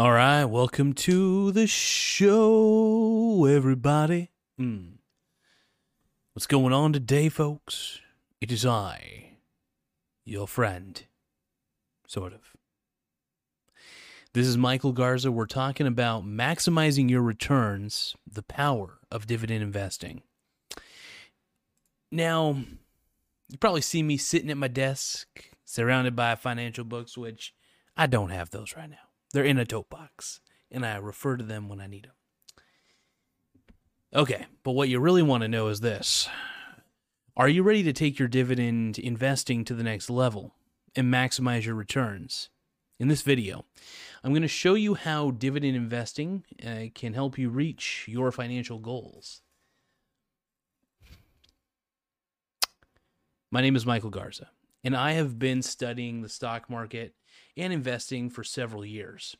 All right, welcome to the show, everybody. Mm. What's going on today, folks? It is I, your friend. Sort of. This is Michael Garza. We're talking about maximizing your returns, the power of dividend investing. Now, you probably see me sitting at my desk, surrounded by financial books, which I don't have those right now. They're in a tote box, and I refer to them when I need them. Okay, but what you really want to know is this Are you ready to take your dividend investing to the next level and maximize your returns? In this video, I'm going to show you how dividend investing uh, can help you reach your financial goals. My name is Michael Garza, and I have been studying the stock market and investing for several years.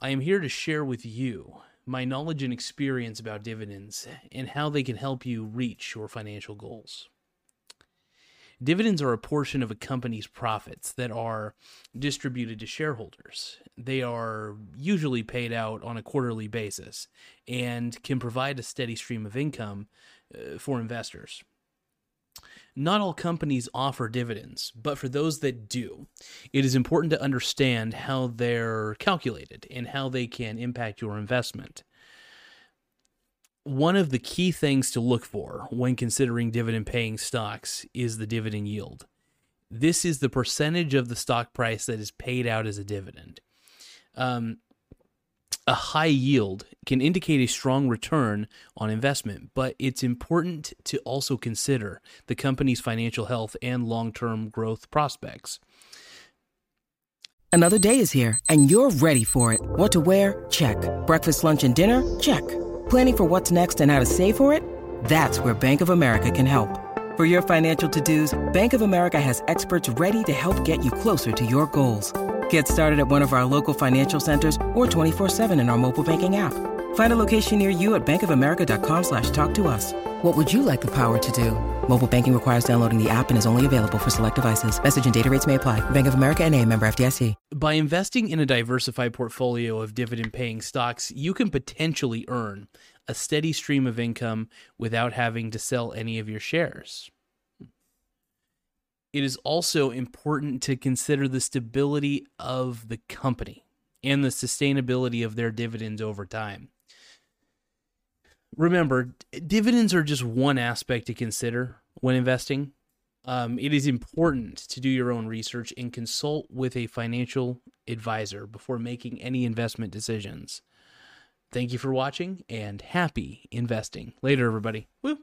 I am here to share with you my knowledge and experience about dividends and how they can help you reach your financial goals. Dividends are a portion of a company's profits that are distributed to shareholders. They are usually paid out on a quarterly basis and can provide a steady stream of income uh, for investors. Not all companies offer dividends, but for those that do, it is important to understand how they're calculated and how they can impact your investment one of the key things to look for when considering dividend paying stocks is the dividend yield. This is the percentage of the stock price that is paid out as a dividend. Um, a high yield can indicate a strong return on investment, but it's important to also consider the company's financial health and long term growth prospects. Another day is here, and you're ready for it. What to wear? Check. Breakfast, lunch, and dinner? Check. Planning for what's next and how to save for it? That's where Bank of America can help. For your financial to-dos, Bank of America has experts ready to help get you closer to your goals. Get started at one of our local financial centers or 24-7 in our mobile banking app. Find a location near you at bankofamerica.com slash talk to us. What would you like the power to do? Mobile banking requires downloading the app and is only available for select devices. Message and data rates may apply. Bank of America and a member FDIC. By investing in a diversified portfolio of dividend paying stocks, you can potentially earn a steady stream of income without having to sell any of your shares. It is also important to consider the stability of the company and the sustainability of their dividends over time. Remember, dividends are just one aspect to consider when investing. Um, it is important to do your own research and consult with a financial advisor before making any investment decisions. Thank you for watching and happy investing. Later, everybody. Woo!